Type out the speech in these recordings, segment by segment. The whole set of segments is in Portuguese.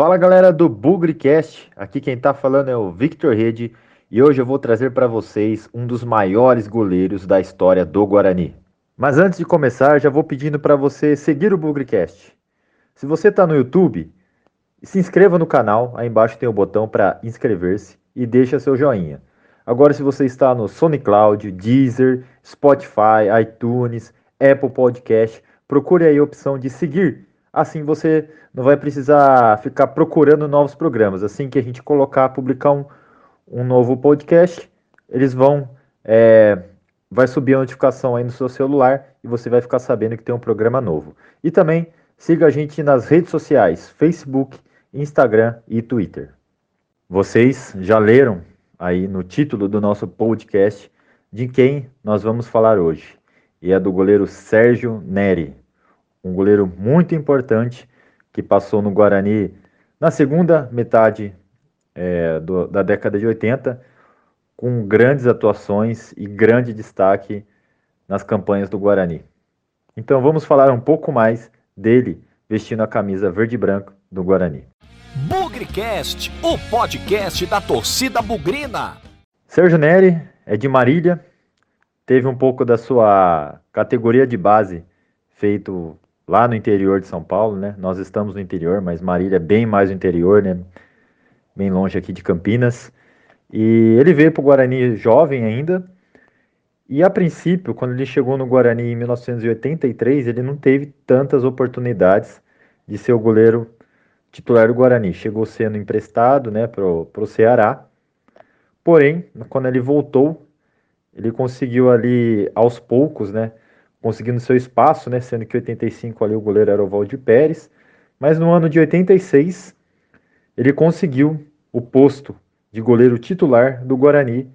Fala galera do Bugrecast, aqui quem tá falando é o Victor Rede e hoje eu vou trazer para vocês um dos maiores goleiros da história do Guarani. Mas antes de começar, já vou pedindo para você seguir o Bugrecast. Se você está no YouTube, se inscreva no canal, aí embaixo tem o botão para inscrever-se e deixa seu joinha. Agora, se você está no SoundCloud, Deezer, Spotify, iTunes, Apple Podcast, procure aí a opção de seguir. Assim você não vai precisar ficar procurando novos programas. Assim que a gente colocar, publicar um, um novo podcast, eles vão é, vai subir a notificação aí no seu celular e você vai ficar sabendo que tem um programa novo. E também siga a gente nas redes sociais, Facebook, Instagram e Twitter. Vocês já leram aí no título do nosso podcast de quem nós vamos falar hoje. E é do goleiro Sérgio Neri, um goleiro muito importante que passou no Guarani na segunda metade é, do, da década de 80 com grandes atuações e grande destaque nas campanhas do Guarani. Então vamos falar um pouco mais dele vestindo a camisa verde e branco do Guarani. Bugrecast, o podcast da torcida bugrina. Sérgio Neri é de Marília, teve um pouco da sua categoria de base feito lá no interior de São Paulo, né? Nós estamos no interior, mas Marília é bem mais no interior, né? Bem longe aqui de Campinas. E ele veio para o Guarani jovem ainda. E a princípio, quando ele chegou no Guarani em 1983, ele não teve tantas oportunidades de ser o goleiro titular do Guarani. Chegou sendo emprestado né, para o Ceará. Porém, quando ele voltou, ele conseguiu ali aos poucos, né? Conseguindo seu espaço, né? Sendo que 85 ali o goleiro era o Valdir Pérez. Mas no ano de 86, ele conseguiu o posto de goleiro titular do Guarani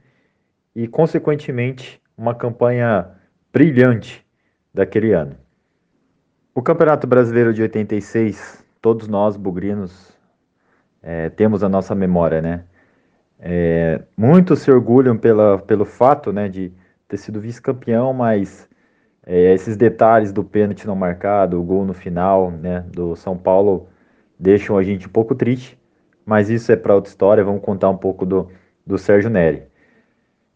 e, consequentemente, uma campanha brilhante daquele ano. O Campeonato Brasileiro de 86, todos nós, bugrinos, é, temos a nossa memória, né? É, muitos se orgulham pela, pelo fato né, de ter sido vice-campeão, mas é, esses detalhes do pênalti não marcado, o gol no final né, do São Paulo, deixam a gente um pouco triste mas isso é para outra história. Vamos contar um pouco do, do Sérgio Neri.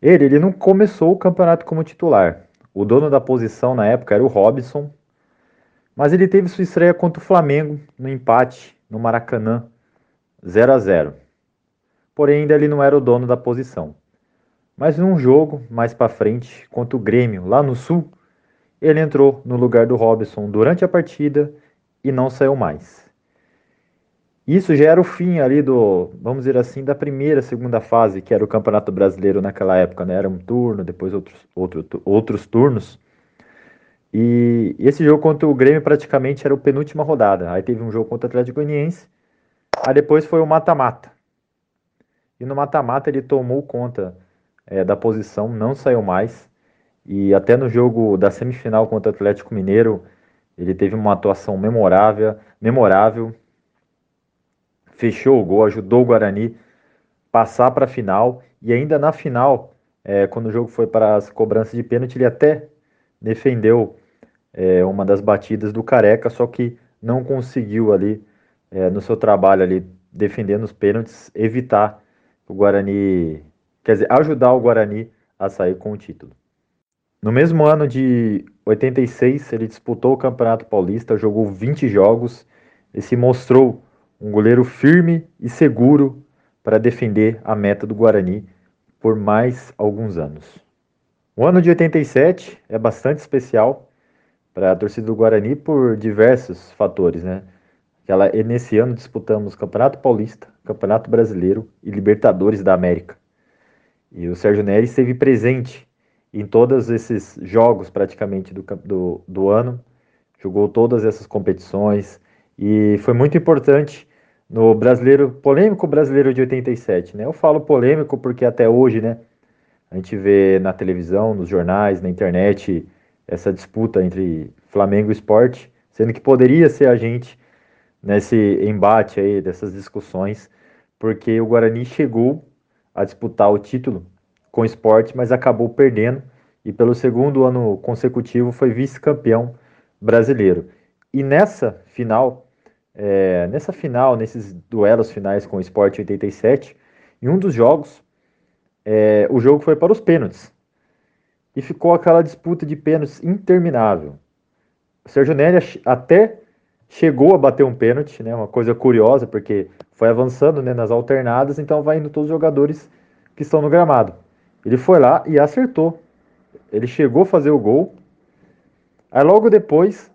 Ele, ele não começou o campeonato como titular. O dono da posição na época era o Robson, mas ele teve sua estreia contra o Flamengo no empate no Maracanã, 0 a 0. Porém, ainda ele não era o dono da posição. Mas num jogo mais para frente, contra o Grêmio, lá no Sul, ele entrou no lugar do Robson durante a partida e não saiu mais. Isso já era o fim ali do, vamos dizer assim, da primeira, segunda fase, que era o Campeonato Brasileiro naquela época, né? Era um turno, depois outros, outro, outros turnos. E esse jogo contra o Grêmio praticamente era a penúltima rodada. Aí teve um jogo contra o Atlético Goianiense, aí depois foi o mata-mata. E no mata-mata ele tomou conta é, da posição, não saiu mais. E até no jogo da semifinal contra o Atlético Mineiro, ele teve uma atuação memorável, memorável fechou o gol, ajudou o Guarani passar para a final e ainda na final, é, quando o jogo foi para as cobranças de pênalti, ele até defendeu é, uma das batidas do Careca, só que não conseguiu ali é, no seu trabalho ali defendendo os pênaltis evitar o Guarani, quer dizer, ajudar o Guarani a sair com o título. No mesmo ano de 86, ele disputou o Campeonato Paulista, jogou 20 jogos e se mostrou um goleiro firme e seguro para defender a meta do Guarani por mais alguns anos. O ano de 87 é bastante especial para a torcida do Guarani por diversos fatores, né? Ela, nesse ano disputamos Campeonato Paulista, Campeonato Brasileiro e Libertadores da América. E o Sérgio Neri esteve presente em todos esses jogos praticamente do, do, do ano, jogou todas essas competições e foi muito importante no brasileiro, polêmico brasileiro de 87, né? Eu falo polêmico porque até hoje, né, a gente vê na televisão, nos jornais, na internet, essa disputa entre Flamengo e Esporte, sendo que poderia ser a gente nesse embate aí, dessas discussões, porque o Guarani chegou a disputar o título com o Esporte, mas acabou perdendo e pelo segundo ano consecutivo foi vice-campeão brasileiro. E nessa final é, nessa final, nesses duelos finais com o Sport 87, em um dos jogos, é, o jogo foi para os pênaltis. E ficou aquela disputa de pênaltis interminável. O Sérgio Neri até chegou a bater um pênalti, né? Uma coisa curiosa, porque foi avançando né, nas alternadas, então vai indo todos os jogadores que estão no gramado. Ele foi lá e acertou. Ele chegou a fazer o gol. Aí logo depois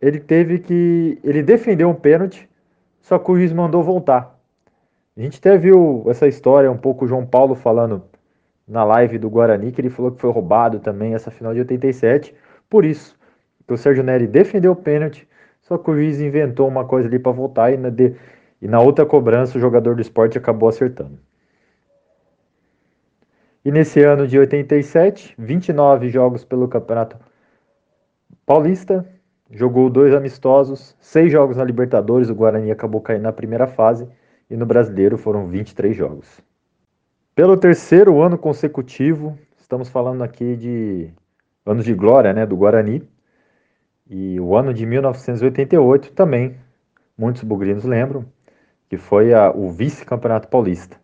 ele teve que. Ele defendeu um pênalti, só que o juiz mandou voltar. A gente até viu essa história um pouco o João Paulo falando na live do Guarani, que ele falou que foi roubado também essa final de 87. Por isso, que o Sérgio Neri defendeu o pênalti, só que o juiz inventou uma coisa ali para voltar e na, de, e na outra cobrança o jogador do esporte acabou acertando. E nesse ano de 87, 29 jogos pelo Campeonato Paulista, jogou dois amistosos, seis jogos na Libertadores, o Guarani acabou caindo na primeira fase, e no Brasileiro foram 23 jogos. Pelo terceiro ano consecutivo, estamos falando aqui de anos de glória né, do Guarani, e o ano de 1988 também, muitos bugrinos lembram, que foi a, o vice-campeonato paulista.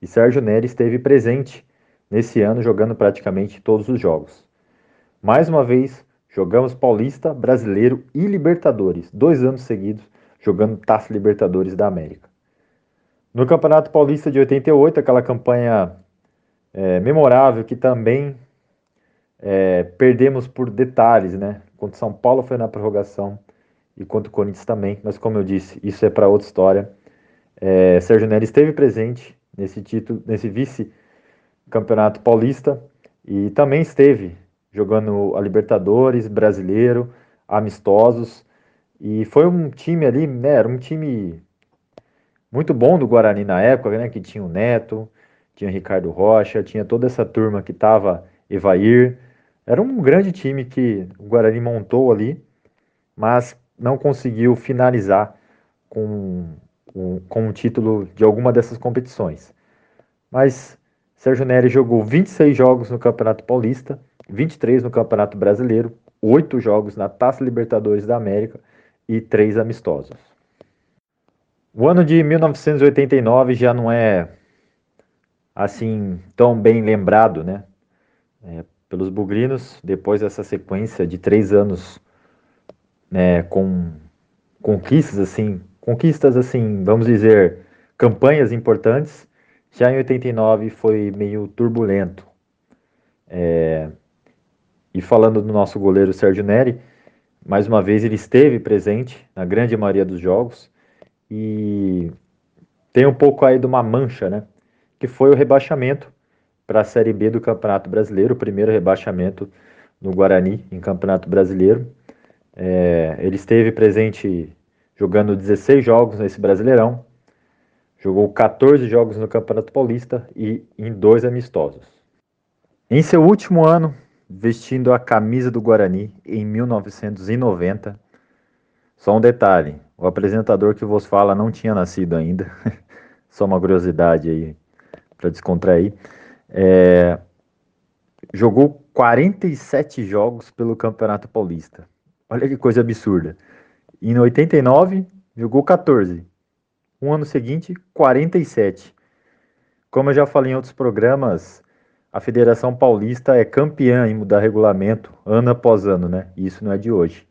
E Sérgio Nery esteve presente nesse ano, jogando praticamente todos os jogos. Mais uma vez, jogamos Paulista, Brasileiro e Libertadores, dois anos seguidos, jogando Taça Libertadores da América. No Campeonato Paulista de 88, aquela campanha é, memorável que também é, perdemos por detalhes, né? Contra São Paulo foi na prorrogação e contra o Corinthians também. Mas como eu disse, isso é para outra história. É, Sérgio Nery esteve presente nesse título, nesse vice campeonato paulista e também esteve jogando a Libertadores, brasileiro, amistosos e foi um time ali, né? Era um time muito bom do Guarani na época, né? Que tinha o Neto, tinha Ricardo Rocha, tinha toda essa turma que estava Evair, era um grande time que o Guarani montou ali, mas não conseguiu finalizar com, com, com um título de alguma dessas competições. Mas Sérgio Nery jogou 26 jogos no Campeonato Paulista, 23 no Campeonato Brasileiro, 8 jogos na Taça Libertadores da América e 3 amistosos. O ano de 1989 já não é assim tão bem lembrado, né? É, pelos bugrinos, depois dessa sequência de três anos né, com conquistas assim, conquistas assim, vamos dizer, campanhas importantes, já em 89 foi meio turbulento. É, e falando do nosso goleiro Sérgio Neri, mais uma vez ele esteve presente na grande maioria dos jogos e tem um pouco aí de uma mancha, né? Que foi o rebaixamento para a Série B do Campeonato Brasileiro, o primeiro rebaixamento no Guarani em Campeonato Brasileiro. É, ele esteve presente jogando 16 jogos nesse Brasileirão, jogou 14 jogos no Campeonato Paulista e em dois amistosos. Em seu último ano, vestindo a camisa do Guarani em 1990, só um detalhe: o apresentador que vos fala não tinha nascido ainda. só uma curiosidade aí para descontrair. É, jogou 47 jogos pelo Campeonato Paulista. Olha que coisa absurda. Em 89, jogou 14. Um ano seguinte, 47. Como eu já falei em outros programas, a Federação Paulista é campeã em mudar regulamento ano após ano, né? Isso não é de hoje.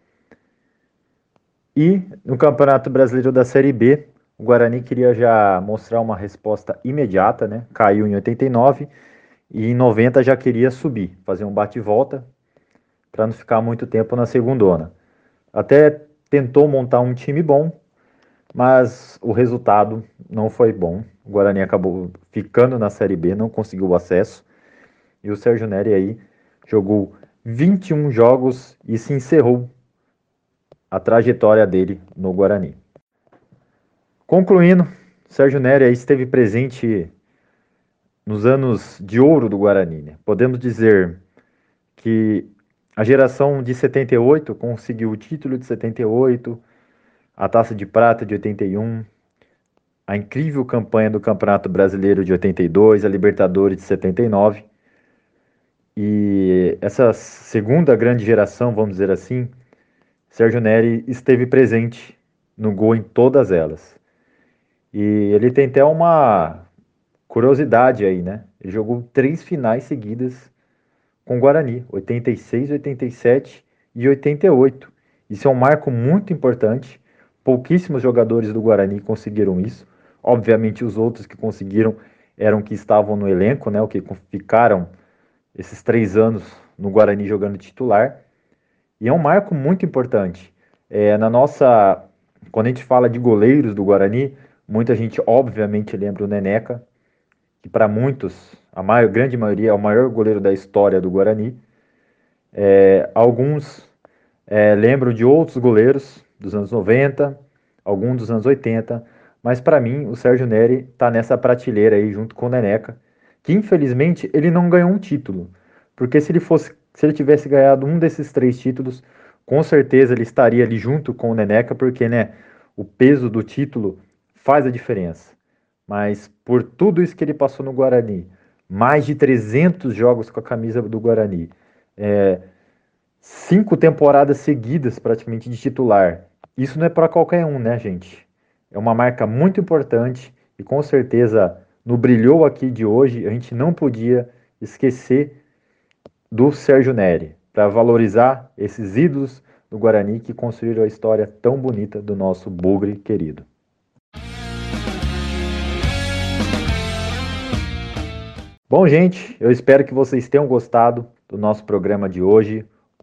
E no Campeonato Brasileiro da Série B, o Guarani queria já mostrar uma resposta imediata, né? Caiu em 89 e em 90 já queria subir, fazer um bate-volta para não ficar muito tempo na segundona. Até tentou montar um time bom, mas o resultado não foi bom. O Guarani acabou ficando na Série B, não conseguiu o acesso. E o Sérgio Neri aí jogou 21 jogos e se encerrou a trajetória dele no Guarani. Concluindo, Sérgio Neri esteve presente nos anos de ouro do Guarani. Né? Podemos dizer que a geração de 78 conseguiu o título de 78, a taça de prata de 81, a incrível campanha do Campeonato Brasileiro de 82, a Libertadores de 79. E essa segunda grande geração, vamos dizer assim, Sérgio Neri esteve presente no gol em todas elas. E ele tem até uma curiosidade aí, né? Ele jogou três finais seguidas com o Guarani, 86, 87 e 88. Isso é um marco muito importante. Pouquíssimos jogadores do Guarani conseguiram isso. Obviamente, os outros que conseguiram eram que estavam no elenco, né? O que ficaram esses três anos no Guarani jogando titular. E é um marco muito importante. É, na nossa, quando a gente fala de goleiros do Guarani, muita gente obviamente lembra o Neneca, que para muitos, a maior, grande maioria, é o maior goleiro da história do Guarani. É, alguns é, lembram de outros goleiros dos anos 90, alguns dos anos 80, mas para mim o Sérgio Neri está nessa prateleira aí junto com o Neneca, que infelizmente ele não ganhou um título, porque se ele fosse, se ele tivesse ganhado um desses três títulos, com certeza ele estaria ali junto com o Neneca, porque né, o peso do título faz a diferença. Mas por tudo isso que ele passou no Guarani, mais de 300 jogos com a camisa do Guarani, é, cinco temporadas seguidas praticamente de titular. Isso não é para qualquer um, né, gente? É uma marca muito importante e com certeza no brilhou aqui de hoje a gente não podia esquecer do Sérgio Neri para valorizar esses ídolos do Guarani que construíram a história tão bonita do nosso Bugre querido. Bom, gente, eu espero que vocês tenham gostado do nosso programa de hoje.